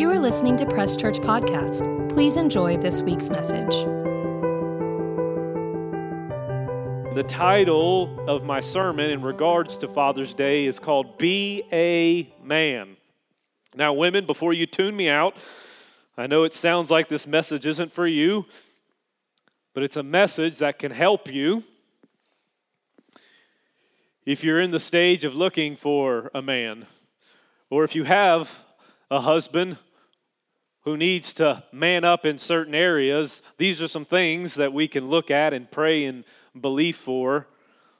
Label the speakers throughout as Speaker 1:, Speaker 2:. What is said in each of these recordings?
Speaker 1: You are listening to Press Church Podcast. Please enjoy this week's message.
Speaker 2: The title of my sermon in regards to Father's Day is called Be a Man. Now, women, before you tune me out, I know it sounds like this message isn't for you, but it's a message that can help you if you're in the stage of looking for a man, or if you have a husband who needs to man up in certain areas, these are some things that we can look at and pray and believe for.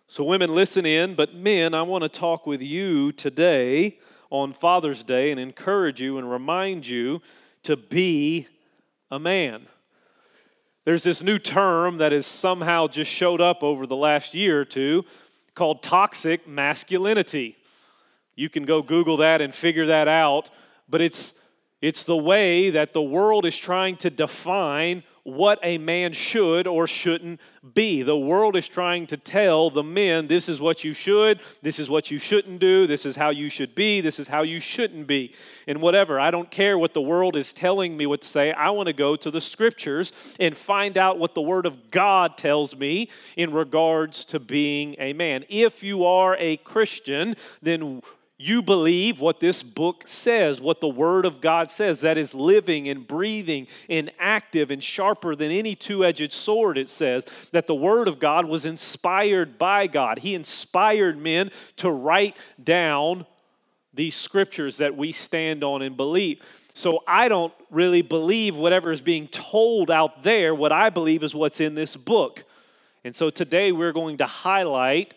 Speaker 2: So, women, listen in, but men, I want to talk with you today on Father's Day and encourage you and remind you to be a man. There's this new term that has somehow just showed up over the last year or two called toxic masculinity. You can go Google that and figure that out, but it's it's the way that the world is trying to define what a man should or shouldn't be. The world is trying to tell the men this is what you should, this is what you shouldn't do, this is how you should be, this is how you shouldn't be. And whatever, I don't care what the world is telling me what to say. I want to go to the scriptures and find out what the word of God tells me in regards to being a man. If you are a Christian, then you believe what this book says, what the Word of God says, that is living and breathing and active and sharper than any two edged sword, it says, that the Word of God was inspired by God. He inspired men to write down these scriptures that we stand on and believe. So I don't really believe whatever is being told out there. What I believe is what's in this book. And so today we're going to highlight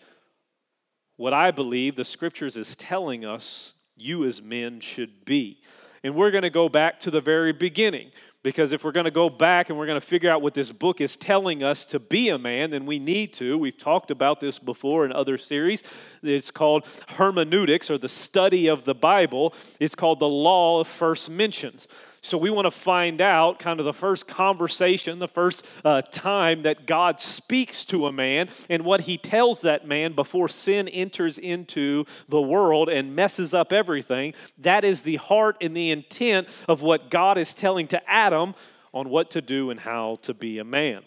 Speaker 2: what I believe the scriptures is telling us you as men should be. And we're going to go back to the very beginning because if we're going to go back and we're going to figure out what this book is telling us to be a man, then we need to. We've talked about this before in other series. It's called hermeneutics or the study of the Bible. It's called the law of first mentions. So we want to find out kind of the first conversation, the first uh, time that God speaks to a man and what he tells that man before sin enters into the world and messes up everything. That is the heart and the intent of what God is telling to Adam on what to do and how to be a man.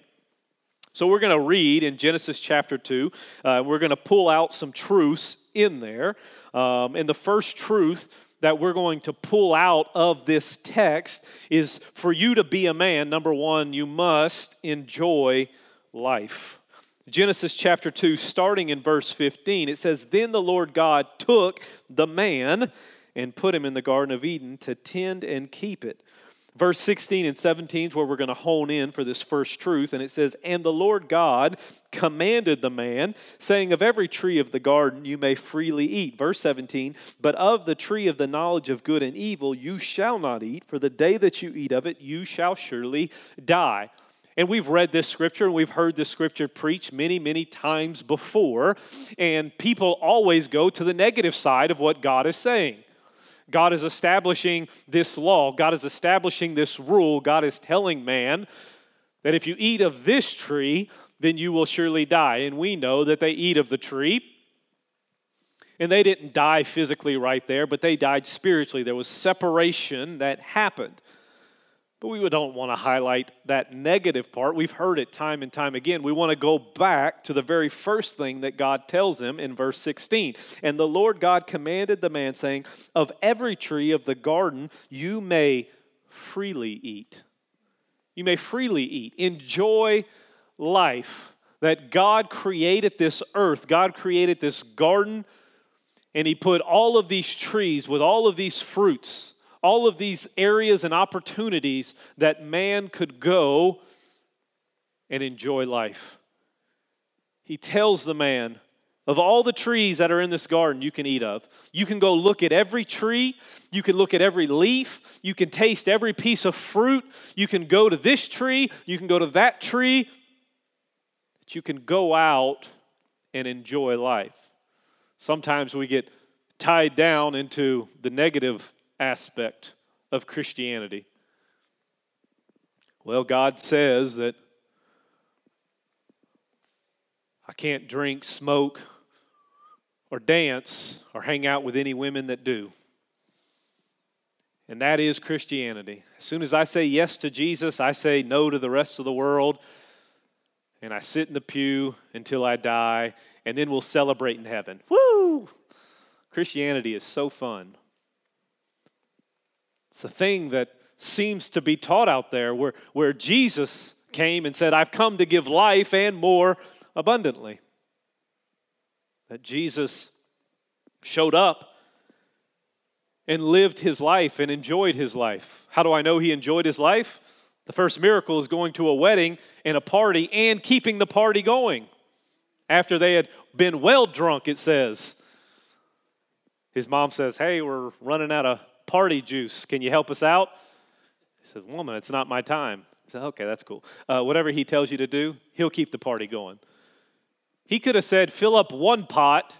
Speaker 2: So we're going to read in Genesis chapter 2. Uh, we're going to pull out some truths in there. Um, and the first truth that we're going to pull out of this text is for you to be a man, number one, you must enjoy life. Genesis chapter 2, starting in verse 15, it says, Then the Lord God took the man and put him in the Garden of Eden to tend and keep it. Verse 16 and 17 is where we're going to hone in for this first truth. And it says, And the Lord God commanded the man, saying, Of every tree of the garden you may freely eat. Verse 17, But of the tree of the knowledge of good and evil you shall not eat, for the day that you eat of it you shall surely die. And we've read this scripture and we've heard this scripture preached many, many times before. And people always go to the negative side of what God is saying. God is establishing this law, God is establishing this rule, God is telling man that if you eat of this tree, then you will surely die. And we know that they eat of the tree. And they didn't die physically right there, but they died spiritually. There was separation that happened. But we don't want to highlight that negative part. We've heard it time and time again. We want to go back to the very first thing that God tells him in verse 16. And the Lord God commanded the man, saying, Of every tree of the garden you may freely eat. You may freely eat. Enjoy life. That God created this earth, God created this garden, and He put all of these trees with all of these fruits all of these areas and opportunities that man could go and enjoy life. He tells the man, of all the trees that are in this garden you can eat of, you can go look at every tree, you can look at every leaf, you can taste every piece of fruit, you can go to this tree, you can go to that tree, that you can go out and enjoy life. Sometimes we get tied down into the negative aspect of Christianity? Well, God says that I can't drink, smoke, or dance or hang out with any women that do. And that is Christianity. As soon as I say yes to Jesus, I say no to the rest of the world. And I sit in the pew until I die, and then we'll celebrate in heaven. Woo! Christianity is so fun. It's a thing that seems to be taught out there where, where Jesus came and said, I've come to give life and more abundantly. That Jesus showed up and lived his life and enjoyed his life. How do I know he enjoyed his life? The first miracle is going to a wedding and a party and keeping the party going. After they had been well drunk, it says. His mom says, Hey, we're running out of party juice. Can you help us out? He says, Woman, it's not my time. I said, Okay, that's cool. Uh, whatever he tells you to do, he'll keep the party going. He could have said, Fill up one pot,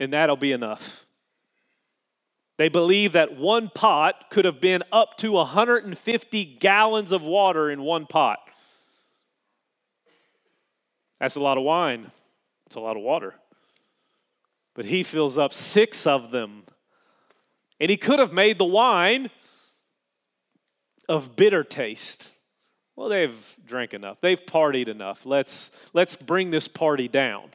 Speaker 2: and that'll be enough. They believe that one pot could have been up to 150 gallons of water in one pot. That's a lot of wine. It's a lot of water. But he fills up six of them and he could have made the wine of bitter taste. Well, they've drank enough. They've partied enough. Let's, let's bring this party down.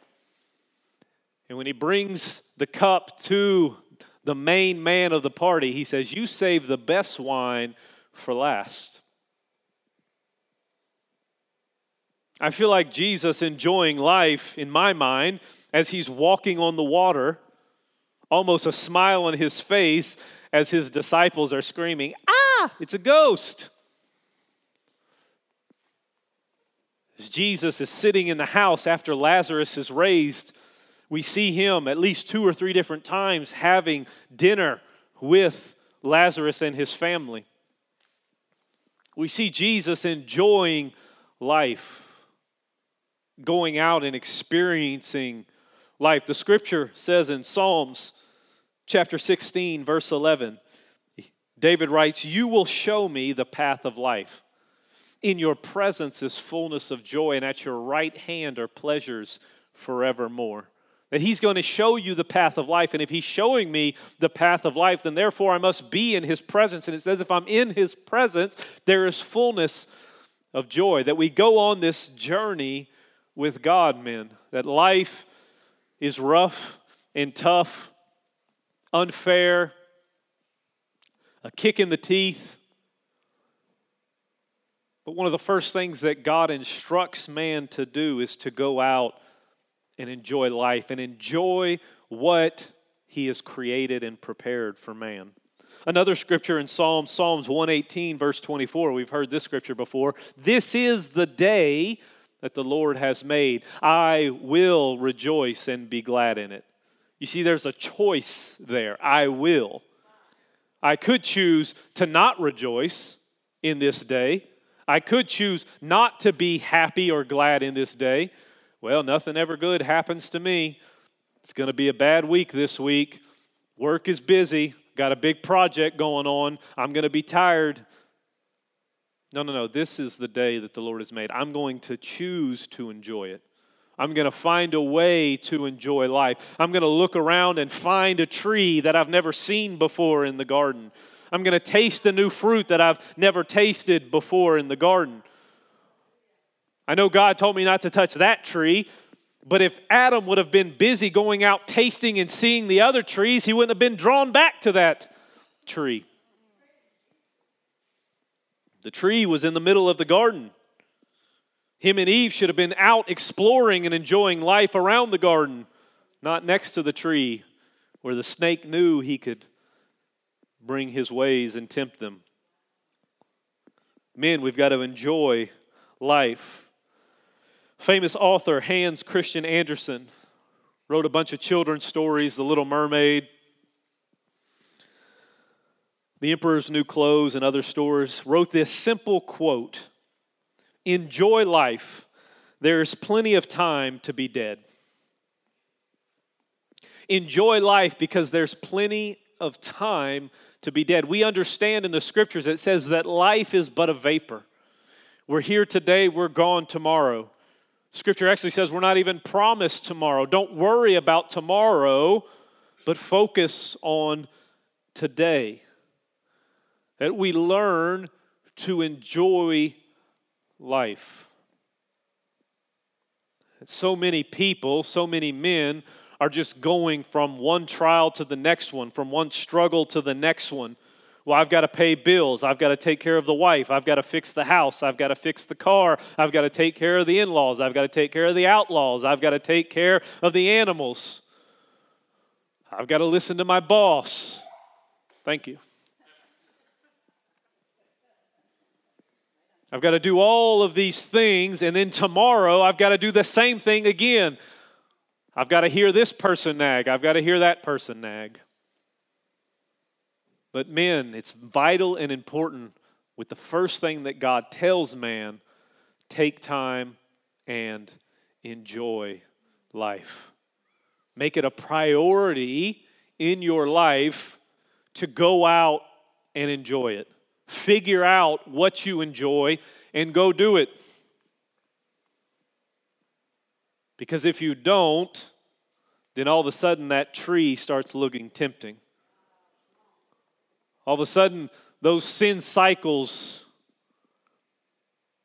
Speaker 2: And when he brings the cup to the main man of the party, he says, You save the best wine for last. I feel like Jesus enjoying life in my mind as he's walking on the water almost a smile on his face as his disciples are screaming, Ah, it's a ghost. As Jesus is sitting in the house after Lazarus is raised, we see him at least two or three different times having dinner with Lazarus and his family. We see Jesus enjoying life, going out and experiencing life. The scripture says in Psalms chapter 16, verse 11, David writes, You will show me the path of life. In your presence is fullness of joy, and at your right hand are pleasures forevermore. That he's going to show you the path of life. And if he's showing me the path of life, then therefore I must be in his presence. And it says, if I'm in his presence, there is fullness of joy. That we go on this journey with God, men. That life is rough and tough unfair, a kick in the teeth. But one of the first things that God instructs man to do is to go out and enjoy life and enjoy what he has created and prepared for man. Another scripture in Psalms, Psalms 118, verse 24, we've heard this scripture before. This is the day that the Lord has made. I will rejoice and be glad in it. You see, there's a choice there. I will. I could choose to not rejoice in this day. I could choose not to be happy or glad in this day. Well, nothing ever good happens to me. It's going to be a bad week this week. Work is busy. Got a big project going on. I'm going to be tired. No, no, no. This is the day that the Lord has made. I'm going to choose to enjoy it. I'm going to find a way to enjoy life. I'm going to look around and find a tree that I've never seen before in the garden. I'm going to taste a new fruit that I've never tasted before in the garden. I know God told me not to touch that tree, but if Adam would have been busy going out tasting and seeing the other trees, he wouldn't have been drawn back to that tree. The tree was in the middle of the garden. Him and Eve should have been out exploring and enjoying life around the garden, not next to the tree where the snake knew he could bring his ways and tempt them. Men, we've got to enjoy life. Famous author Hans Christian Andersen wrote a bunch of children's stories, The Little Mermaid, The Emperor's New Clothes, and other stories. Wrote this simple quote enjoy life, there's plenty of time to be dead. Enjoy life because there's plenty of time to be dead. We understand in the scriptures it says that life is but a vapor. We're here today, we're gone tomorrow. Scripture actually says we're not even promised tomorrow. Don't worry about tomorrow, but focus on today. that we learn to enjoy life. So many people, so many men are just going from one trial to the next one, from one struggle to the next one. Well, I've got to pay bills. I've got to take care of the wife. I've got to fix the house. I've got to fix the car. I've got to take care of the in laws. I've got to take care of the outlaws. I've got to take care of the animals. I've got to listen to my boss. Thank you. I've got to do all of these things, and then tomorrow I've got to do the same thing again. I've got to hear this person nag. I've got to hear that person nag. But, men, it's vital and important with the first thing that God tells man take time and enjoy life. Make it a priority in your life to go out and enjoy it. Figure out what you enjoy and go do it. Because if you don't, then all of a sudden that tree starts looking tempting. All of a sudden, those sin cycles,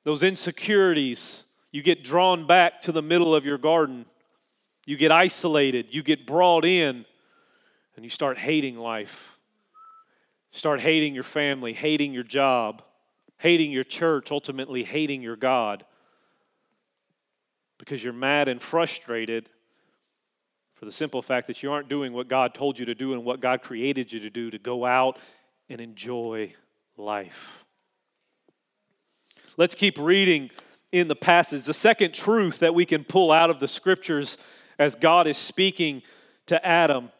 Speaker 2: those insecurities, you get drawn back to the middle of your garden. You get isolated, you get brought in, and you start hating life. Start hating your family, hating your job, hating your church, ultimately hating your God. Because you're mad and frustrated for the simple fact that you aren't doing what God told you to do and what God created you to do to go out and enjoy life. Let's keep reading in the passage. The second truth that we can pull out of the scriptures as God is speaking to Adam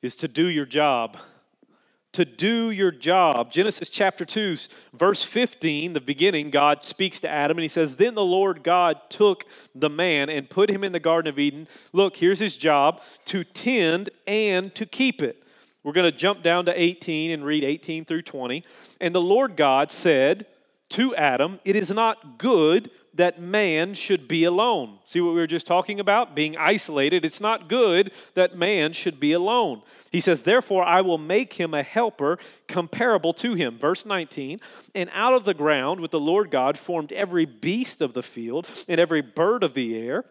Speaker 2: is to do your job to do your job. Genesis chapter 2, verse 15, the beginning, God speaks to Adam and he says, Then the Lord God took the man and put him in the Garden of Eden. Look, here's his job to tend and to keep it. We're going to jump down to 18 and read 18 through 20. And the Lord God said to Adam, It is not good that man should be alone. See what we were just talking about? Being isolated. It's not good that man should be alone. He says, Therefore, I will make him a helper comparable to him. Verse 19, and out of the ground with the Lord God formed every beast of the field and every bird of the air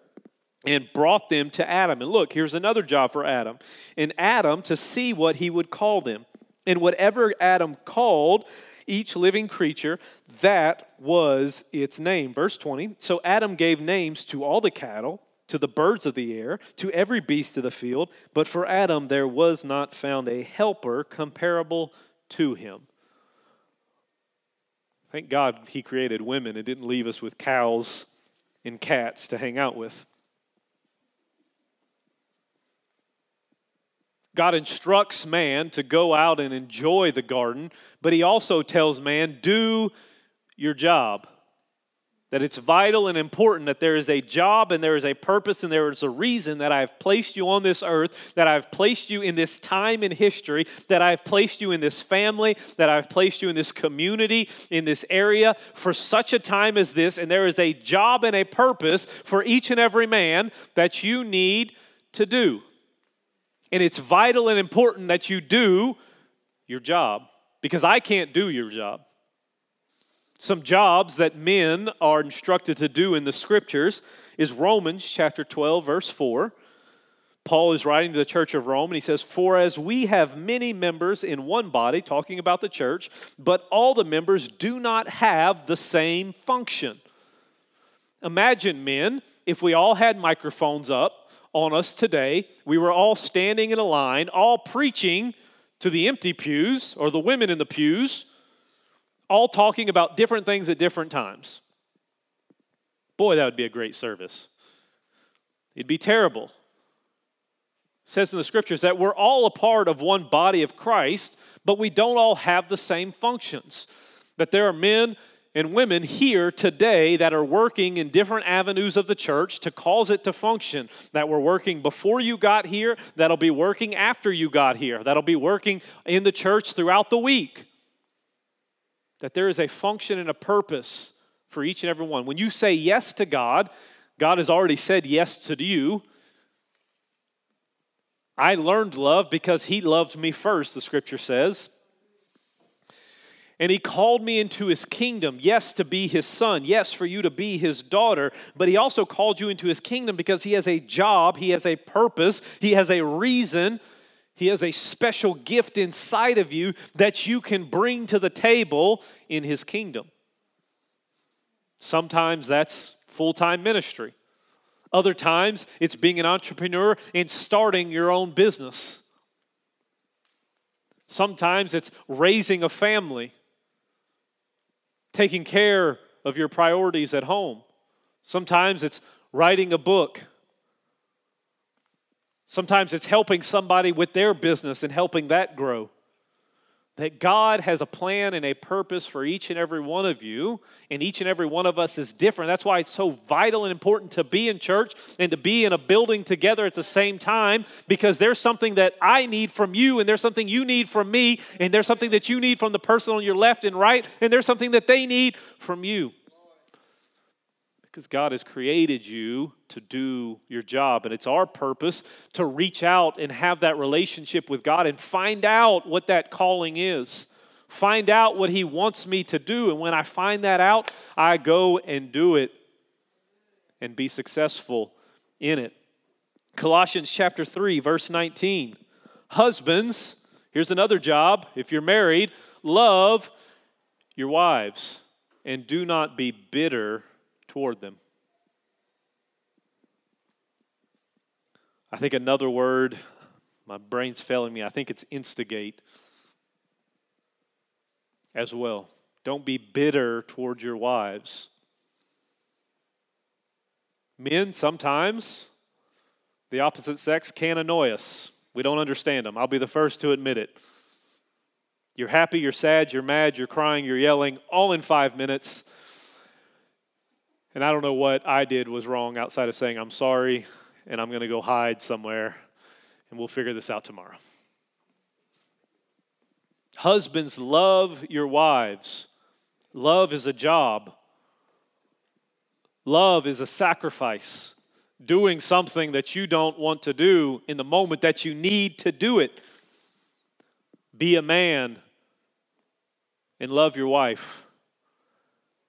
Speaker 2: and brought them to Adam. And look, here's another job for Adam. And Adam to see what he would call them. And whatever Adam called, each living creature, that was its name. Verse 20 So Adam gave names to all the cattle, to the birds of the air, to every beast of the field, but for Adam there was not found a helper comparable to him. Thank God he created women and didn't leave us with cows and cats to hang out with. God instructs man to go out and enjoy the garden, but he also tells man, do your job. That it's vital and important that there is a job and there is a purpose and there is a reason that I've placed you on this earth, that I've placed you in this time in history, that I've placed you in this family, that I've placed you in this community, in this area for such a time as this. And there is a job and a purpose for each and every man that you need to do. And it's vital and important that you do your job because I can't do your job. Some jobs that men are instructed to do in the scriptures is Romans chapter 12, verse 4. Paul is writing to the church of Rome and he says, For as we have many members in one body, talking about the church, but all the members do not have the same function. Imagine, men, if we all had microphones up on us today. We were all standing in a line, all preaching to the empty pews or the women in the pews, all talking about different things at different times. Boy, that would be a great service. It'd be terrible. It says in the scriptures that we're all a part of one body of Christ, but we don't all have the same functions. That there are men and women here today that are working in different avenues of the church to cause it to function. That were working before you got here, that'll be working after you got here, that'll be working in the church throughout the week. That there is a function and a purpose for each and every one. When you say yes to God, God has already said yes to you. I learned love because He loved me first, the scripture says. And he called me into his kingdom, yes, to be his son, yes, for you to be his daughter, but he also called you into his kingdom because he has a job, he has a purpose, he has a reason, he has a special gift inside of you that you can bring to the table in his kingdom. Sometimes that's full time ministry, other times it's being an entrepreneur and starting your own business. Sometimes it's raising a family taking care of your priorities at home. Sometimes it's writing a book. Sometimes it's helping somebody with their business and helping that grow that God has a plan and a purpose for each and every one of you, and each and every one of us is different. That's why it's so vital and important to be in church and to be in a building together at the same time, because there's something that I need from you, and there's something you need from me, and there's something that you need from the person on your left and right, and there's something that they need from you. Because God has created you to do your job. And it's our purpose to reach out and have that relationship with God and find out what that calling is. Find out what He wants me to do. And when I find that out, I go and do it and be successful in it. Colossians chapter 3, verse 19. Husbands, here's another job. If you're married, love your wives and do not be bitter toward them. I think another word, my brain's failing me, I think it's instigate as well. Don't be bitter toward your wives. Men, sometimes the opposite sex can annoy us. We don't understand them. I'll be the first to admit it. You're happy, you're sad, you're mad, you're crying, you're yelling, all in five minutes. And I don't know what I did was wrong outside of saying, I'm sorry, and I'm going to go hide somewhere, and we'll figure this out tomorrow. Husbands, love your wives. Love is a job, love is a sacrifice. Doing something that you don't want to do in the moment that you need to do it. Be a man and love your wife.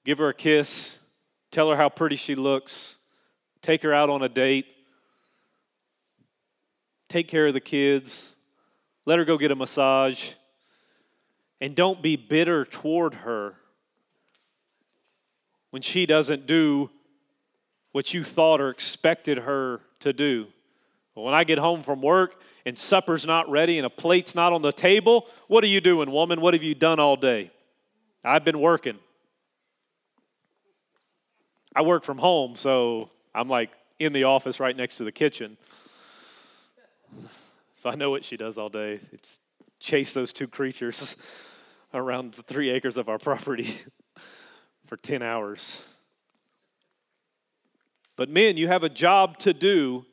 Speaker 2: Give her a kiss Tell her how pretty she looks. Take her out on a date. Take care of the kids. Let her go get a massage. And don't be bitter toward her when she doesn't do what you thought or expected her to do. When I get home from work and supper's not ready and a plate's not on the table, what are you doing, woman? What have you done all day? I've been working. I work from home, so I'm like in the office right next to the kitchen. So I know what she does all day. It's chase those two creatures around the three acres of our property for 10 hours. But men, you have a job to do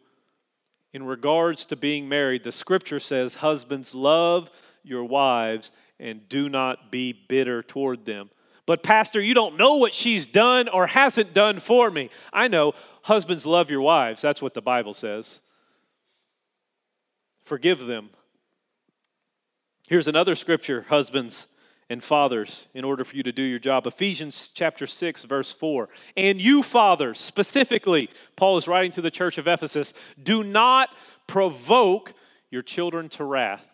Speaker 2: in regards to being married. The scripture says, Husbands, love your wives and do not be bitter toward them. But, Pastor, you don't know what she's done or hasn't done for me. I know. Husbands, love your wives. That's what the Bible says. Forgive them. Here's another scripture, husbands and fathers, in order for you to do your job. Ephesians chapter 6, verse 4. And you, fathers, specifically, Paul is writing to the church of Ephesus, do not provoke your children to wrath,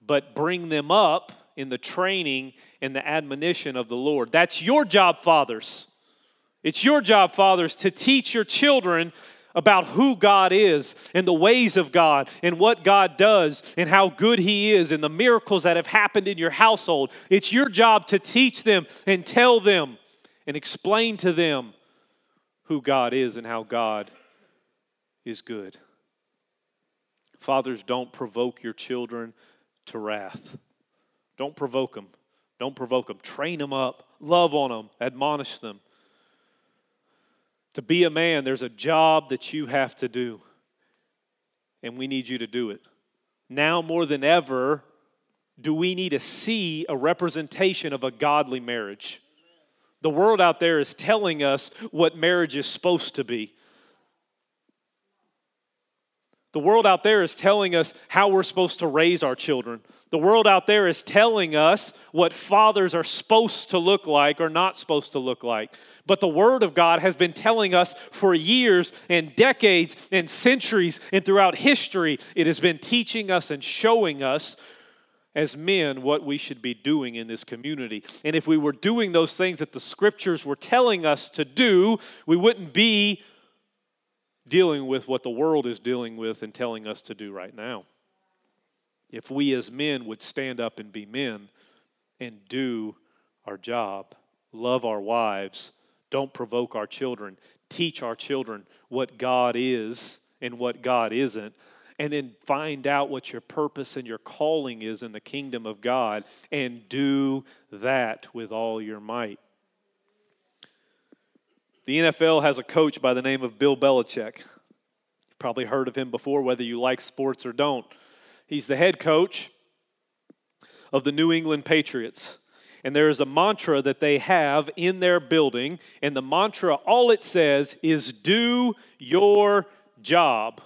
Speaker 2: but bring them up in the training and the admonition of the Lord. That's your job, fathers. It's your job, fathers, to teach your children about who God is and the ways of God and what God does and how good He is and the miracles that have happened in your household. It's your job to teach them and tell them and explain to them who God is and how God is good. Fathers, don't provoke your children to wrath. Don't provoke them. Don't provoke them. Train them up. Love on them. Admonish them. To be a man, there's a job that you have to do, and we need you to do it. Now more than ever, do we need to see a representation of a godly marriage? The world out there is telling us what marriage is supposed to be. The world out there is telling us how we're supposed to raise our children. The world out there is telling us what fathers are supposed to look like or not supposed to look like. But the Word of God has been telling us for years and decades and centuries and throughout history, it has been teaching us and showing us as men what we should be doing in this community. And if we were doing those things that the Scriptures were telling us to do, we wouldn't be dealing with what the world is dealing with and telling us to do right now. If we as men would stand up and be men and do our job, love our wives, don't provoke our children, teach our children what God is and what God isn't, and then find out what your purpose and your calling is in the kingdom of God and do that with all your might. The NFL has a coach by the name of Bill Belichick. You've probably heard of him before, whether you like sports or don't. He's the head coach of the New England Patriots. And there is a mantra that they have in their building. And the mantra, all it says is do your job.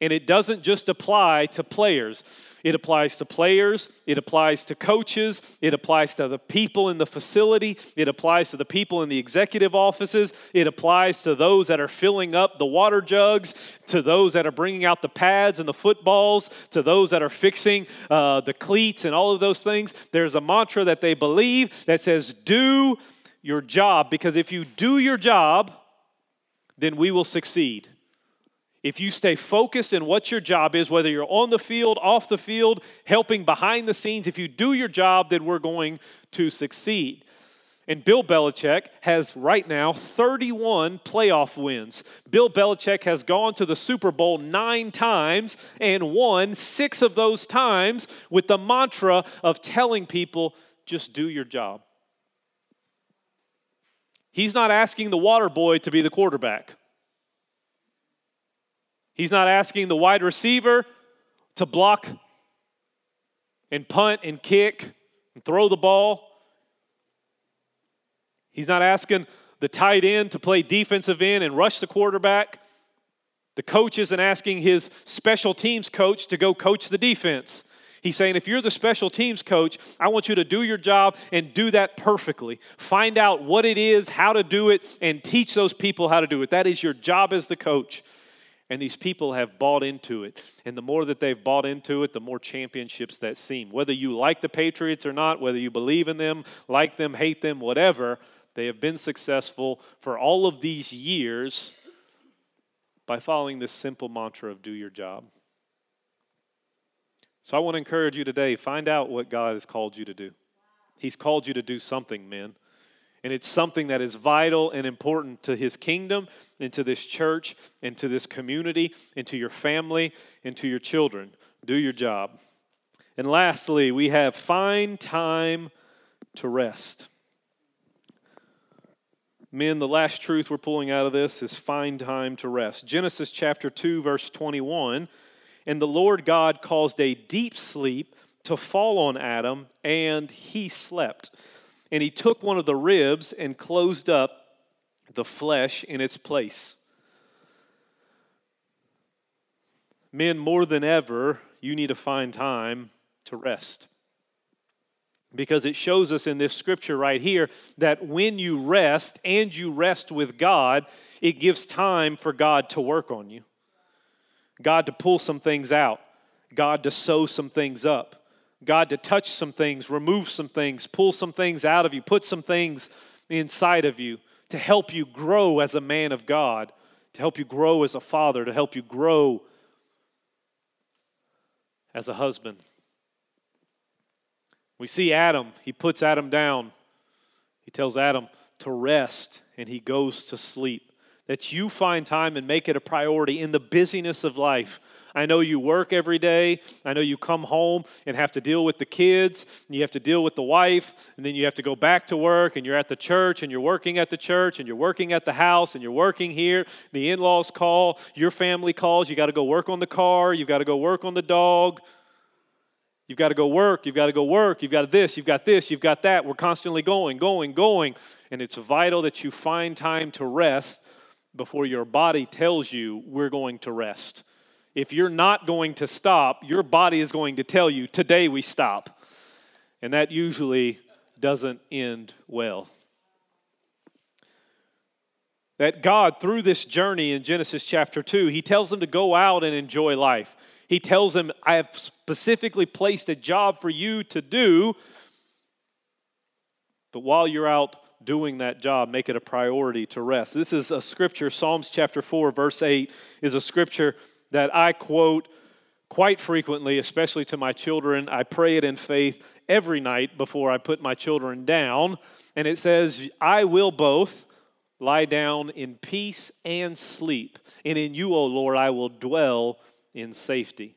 Speaker 2: And it doesn't just apply to players. It applies to players, it applies to coaches, it applies to the people in the facility, it applies to the people in the executive offices, it applies to those that are filling up the water jugs, to those that are bringing out the pads and the footballs, to those that are fixing uh, the cleats and all of those things. There's a mantra that they believe that says, Do your job, because if you do your job, then we will succeed. If you stay focused in what your job is, whether you're on the field, off the field, helping behind the scenes, if you do your job, then we're going to succeed. And Bill Belichick has right now 31 playoff wins. Bill Belichick has gone to the Super Bowl nine times and won six of those times with the mantra of telling people, just do your job. He's not asking the water boy to be the quarterback. He's not asking the wide receiver to block and punt and kick and throw the ball. He's not asking the tight end to play defensive end and rush the quarterback. The coach isn't asking his special teams coach to go coach the defense. He's saying, if you're the special teams coach, I want you to do your job and do that perfectly. Find out what it is, how to do it, and teach those people how to do it. That is your job as the coach. And these people have bought into it. And the more that they've bought into it, the more championships that seem. Whether you like the Patriots or not, whether you believe in them, like them, hate them, whatever, they have been successful for all of these years by following this simple mantra of do your job. So I want to encourage you today find out what God has called you to do. He's called you to do something, men. And it's something that is vital and important to his kingdom and to this church and to this community and to your family and to your children. Do your job. And lastly, we have find time to rest. Men, the last truth we're pulling out of this is find time to rest. Genesis chapter 2, verse 21. And the Lord God caused a deep sleep to fall on Adam, and he slept. And he took one of the ribs and closed up the flesh in its place. Men, more than ever, you need to find time to rest. Because it shows us in this scripture right here that when you rest and you rest with God, it gives time for God to work on you. God to pull some things out, God to sew some things up. God to touch some things, remove some things, pull some things out of you, put some things inside of you to help you grow as a man of God, to help you grow as a father, to help you grow as a husband. We see Adam, he puts Adam down. He tells Adam to rest and he goes to sleep. That you find time and make it a priority in the busyness of life I know you work every day. I know you come home and have to deal with the kids, and you have to deal with the wife, and then you have to go back to work, and you're at the church, and you're working at the church, and you're working at the house, and you're working here. The in laws call, your family calls, you got to go work on the car, you've got to go work on the dog. You've got to go work, you've got to go work, you've got this, you've got this, you've got that. We're constantly going, going, going. And it's vital that you find time to rest before your body tells you we're going to rest. If you're not going to stop, your body is going to tell you, today we stop. And that usually doesn't end well. That God, through this journey in Genesis chapter 2, He tells them to go out and enjoy life. He tells them, I have specifically placed a job for you to do, but while you're out doing that job, make it a priority to rest. This is a scripture, Psalms chapter 4, verse 8, is a scripture that I quote quite frequently, especially to my children. I pray it in faith every night before I put my children down. And it says, I will both lie down in peace and sleep. And in you, O Lord, I will dwell in safety.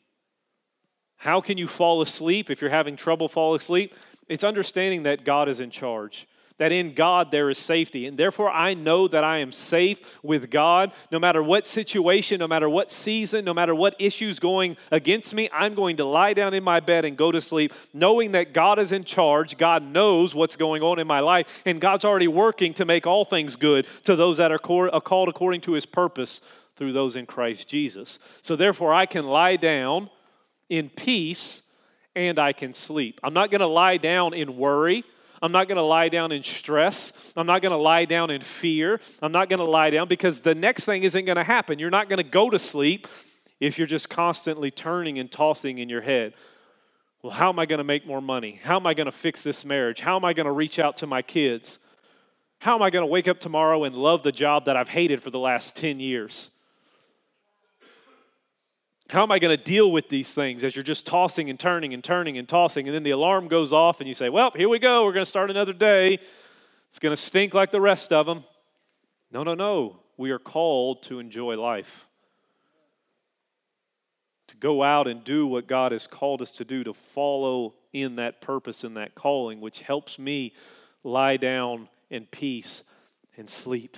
Speaker 2: How can you fall asleep if you're having trouble fall asleep? It's understanding that God is in charge that in God there is safety. And therefore, I know that I am safe with God. No matter what situation, no matter what season, no matter what issues going against me, I'm going to lie down in my bed and go to sleep, knowing that God is in charge. God knows what's going on in my life, and God's already working to make all things good to those that are called according to his purpose through those in Christ Jesus. So, therefore, I can lie down in peace and I can sleep. I'm not going to lie down in worry. I'm not going to lie down in stress. I'm not going to lie down in fear. I'm not going to lie down because the next thing isn't going to happen. You're not going to go to sleep if you're just constantly turning and tossing in your head. Well, how am I going to make more money? How am I going to fix this marriage? How am I going to reach out to my kids? How am I going to wake up tomorrow and love the job that I've hated for the last 10 years? How am I going to deal with these things as you're just tossing and turning and turning and tossing? And then the alarm goes off, and you say, Well, here we go. We're going to start another day. It's going to stink like the rest of them. No, no, no. We are called to enjoy life, to go out and do what God has called us to do, to follow in that purpose and that calling, which helps me lie down in peace and sleep.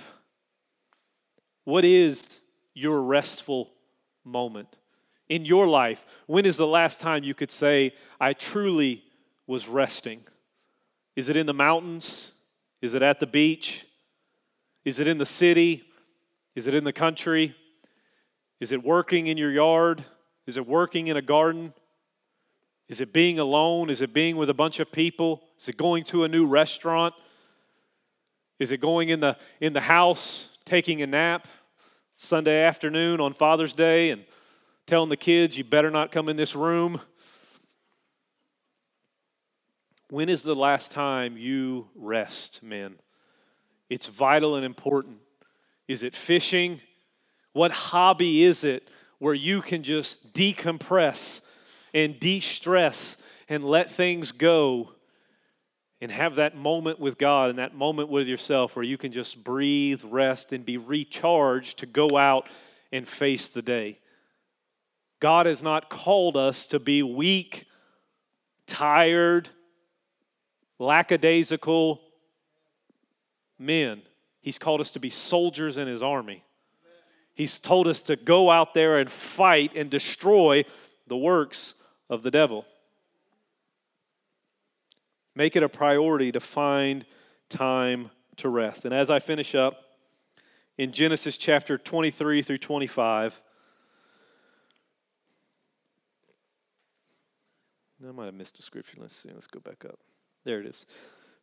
Speaker 2: What is your restful moment? In your life, when is the last time you could say, I truly was resting? Is it in the mountains? Is it at the beach? Is it in the city? Is it in the country? Is it working in your yard? Is it working in a garden? Is it being alone? Is it being with a bunch of people? Is it going to a new restaurant? Is it going in the in the house taking a nap Sunday afternoon on Father's Day and telling the kids, you better not come in this room. When is the last time you rest, men? It's vital and important. Is it fishing? What hobby is it where you can just decompress and de stress and let things go and have that moment with God and that moment with yourself where you can just breathe, rest, and be recharged to go out and face the day? God has not called us to be weak, tired, lackadaisical men. He's called us to be soldiers in His army. He's told us to go out there and fight and destroy the works of the devil. Make it a priority to find time to rest. And as I finish up, in Genesis chapter 23 through 25, I might have missed a scripture. Let's see. Let's go back up. There it is.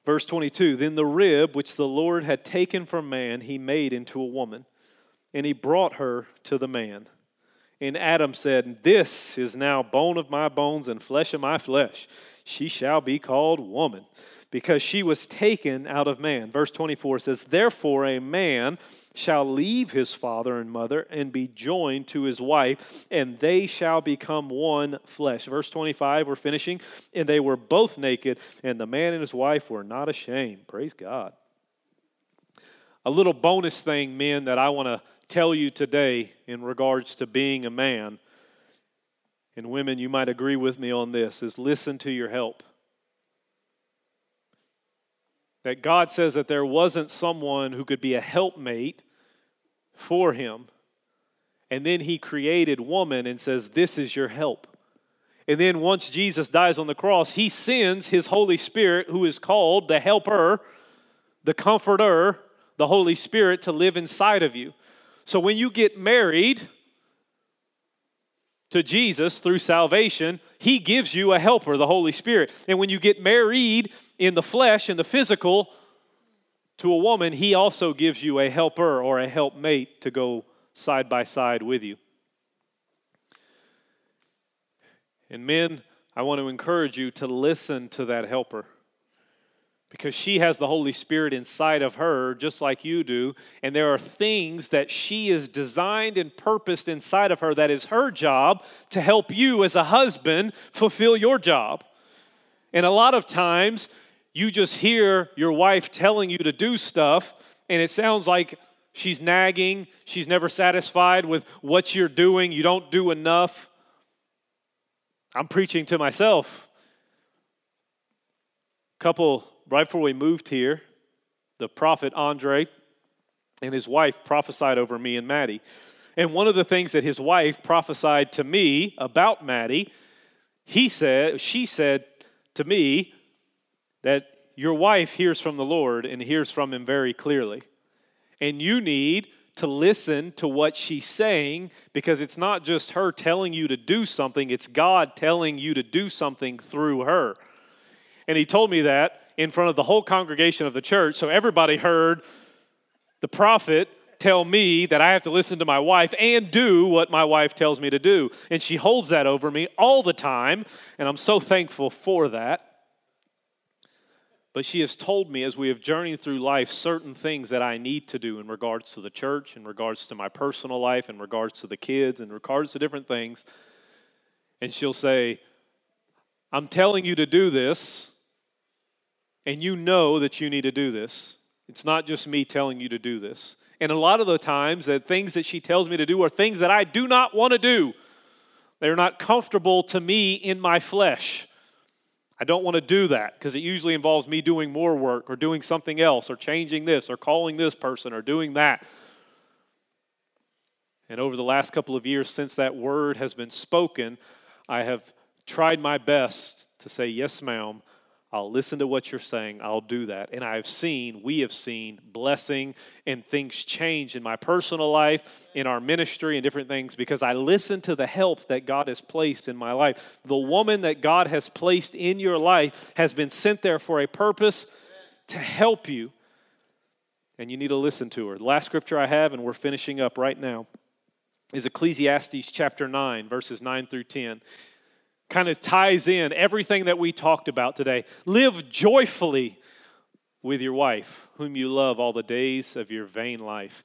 Speaker 2: Verse 22 Then the rib which the Lord had taken from man, he made into a woman, and he brought her to the man. And Adam said, This is now bone of my bones and flesh of my flesh. She shall be called woman, because she was taken out of man. Verse 24 says, Therefore a man shall leave his father and mother and be joined to his wife, and they shall become one flesh. Verse 25, we're finishing. And they were both naked, and the man and his wife were not ashamed. Praise God. A little bonus thing, men, that I want to tell you today in regards to being a man, and women, you might agree with me on this, is listen to your help that God says that there wasn't someone who could be a helpmate for him. And then he created woman and says, This is your help. And then once Jesus dies on the cross, he sends his Holy Spirit, who is called the helper, the comforter, the Holy Spirit, to live inside of you. So when you get married, to Jesus through salvation, He gives you a helper, the Holy Spirit. And when you get married in the flesh, in the physical, to a woman, He also gives you a helper or a helpmate to go side by side with you. And men, I want to encourage you to listen to that helper because she has the Holy Spirit inside of her, just like you do. And there are things that she is designed and purposed inside of her that is her job to help you as a husband fulfill your job. And a lot of times, you just hear your wife telling you to do stuff, and it sounds like she's nagging, she's never satisfied with what you're doing, you don't do enough. I'm preaching to myself. Couple right before we moved here, the prophet Andre and his wife prophesied over me and Maddie. And one of the things that his wife prophesied to me about Maddie, he said, she said to me that your wife hears from the Lord and hears from him very clearly. And you need to listen to what she's saying because it's not just her telling you to do something, it's God telling you to do something through her. And he told me that in front of the whole congregation of the church. So everybody heard the prophet tell me that I have to listen to my wife and do what my wife tells me to do. And she holds that over me all the time. And I'm so thankful for that. But she has told me as we have journeyed through life certain things that I need to do in regards to the church, in regards to my personal life, in regards to the kids, in regards to different things. And she'll say, I'm telling you to do this, and you know that you need to do this. It's not just me telling you to do this. And a lot of the times, the things that she tells me to do are things that I do not want to do. They're not comfortable to me in my flesh. I don't want to do that because it usually involves me doing more work or doing something else or changing this or calling this person or doing that. And over the last couple of years since that word has been spoken, I have tried my best to say, Yes, ma'am, I'll listen to what you're saying. I'll do that. And I've seen, we have seen blessing and things change in my personal life, in our ministry, and different things because I listen to the help that God has placed in my life. The woman that God has placed in your life has been sent there for a purpose to help you. And you need to listen to her. The last scripture I have, and we're finishing up right now, is Ecclesiastes chapter 9, verses 9 through 10 kind of ties in everything that we talked about today. Live joyfully with your wife, whom you love all the days of your vain life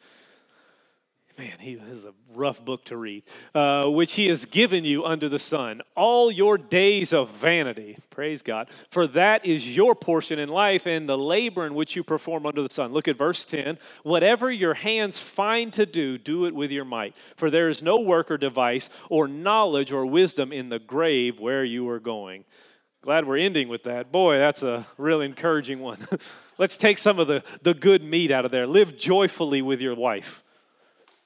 Speaker 2: man, he is a rough book to read, uh, which he has given you under the sun, all your days of vanity. Praise God. For that is your portion in life and the labor in which you perform under the sun. Look at verse 10. Whatever your hands find to do, do it with your might. For there is no work or device or knowledge or wisdom in the grave where you are going. Glad we're ending with that. Boy, that's a really encouraging one. Let's take some of the, the good meat out of there. Live joyfully with your wife.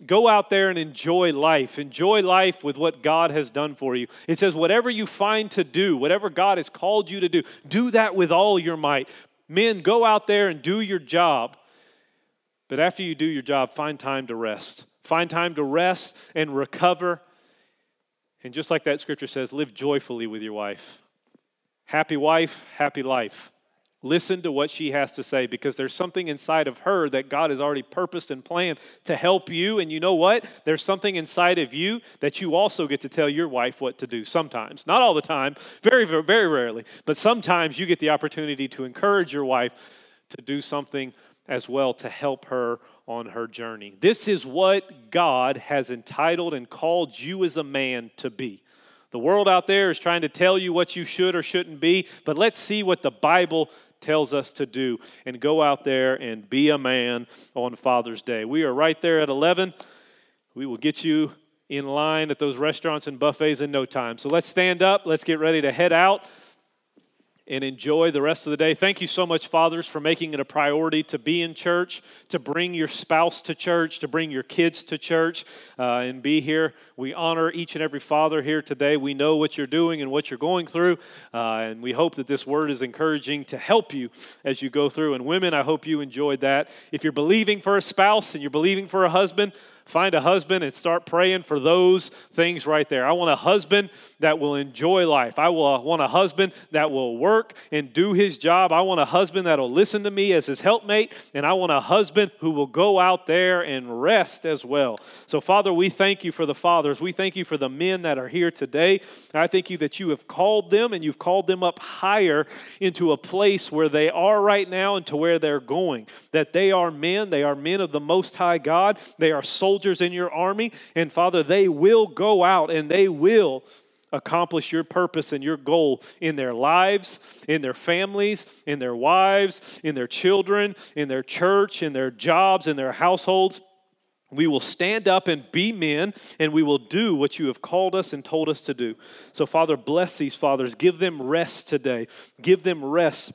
Speaker 2: Go out there and enjoy life. Enjoy life with what God has done for you. It says, whatever you find to do, whatever God has called you to do, do that with all your might. Men, go out there and do your job. But after you do your job, find time to rest. Find time to rest and recover. And just like that scripture says, live joyfully with your wife. Happy wife, happy life. Listen to what she has to say because there's something inside of her that God has already purposed and planned to help you. And you know what? There's something inside of you that you also get to tell your wife what to do sometimes. Not all the time, very, very, very rarely, but sometimes you get the opportunity to encourage your wife to do something as well to help her on her journey. This is what God has entitled and called you as a man to be. The world out there is trying to tell you what you should or shouldn't be, but let's see what the Bible tells us to do and go out there and be a man on Father's Day. We are right there at 11. We will get you in line at those restaurants and buffets in no time. So let's stand up. Let's get ready to head out and enjoy the rest of the day. Thank you so much, fathers, for making it a priority to be in church, to bring your spouse to church, to bring your kids to church, uh, and be here. We honor each and every father here today. We know what you're doing and what you're going through, uh, and we hope that this word is encouraging to help you as you go through. And women, I hope you enjoyed that. If you're believing for a spouse and you're believing for a husband, Find a husband and start praying for those things right there. I want a husband that will enjoy life. I will uh, want a husband that will work and do his job. I want a husband that will listen to me as his helpmate. And I want a husband who will go out there and rest as well. So, Father, we thank you for the fathers. We thank you for the men that are here today. I thank you that you have called them and you've called them up higher into a place where they are right now and to where they're going. That they are men, they are men of the Most High God, they are soldiers in your army. And Father, they will go out and they will accomplish your purpose and your goal in their lives, in their families, in their wives, in their children, in their church, in their jobs, in their households. We will stand up and be men, and we will do what you have called us and told us to do. So, Father, bless these fathers. Give them rest today. Give them rest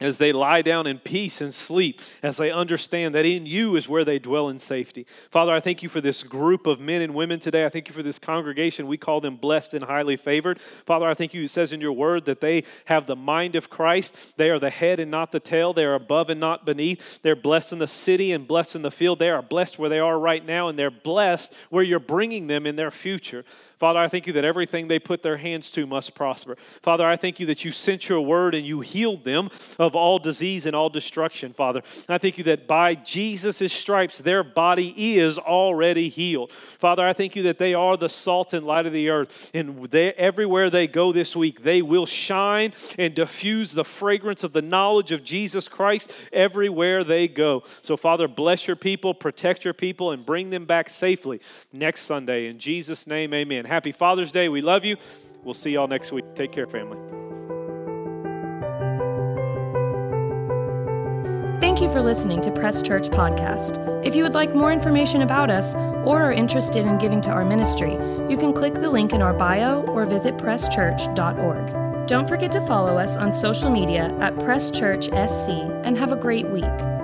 Speaker 2: as they lie down in peace and sleep, as they understand that in you is where they dwell in safety. Father, I thank you for this group of men and women today. I thank you for this congregation. We call them blessed and highly favored. Father, I thank you, it says in your word that they have the mind of Christ. They are the head and not the tail. They are above and not beneath. They're blessed in the city and blessed in the field. They are blessed where they are right now, and they're blessed where you're bringing them in their future. Father, I thank you that everything they put their hands to must prosper. Father, I thank you that you sent your word and you healed them of all disease and all destruction, Father. And I thank you that by Jesus' stripes, their body is already healed. Father, I thank you that they are the salt and light of the earth. And they, everywhere they go this week, they will shine and diffuse the fragrance of the knowledge of Jesus Christ everywhere they go. So, Father, bless your people, protect your people, and bring them back safely next Sunday. In Jesus' name, amen. Happy Father's Day. We love you. We'll see y'all next week. Take care, family.
Speaker 1: Thank you for listening to Press Church Podcast. If you would like more information about us or are interested in giving to our ministry, you can click the link in our bio or visit presschurch.org. Don't forget to follow us on social media at Press Church SC and have a great week.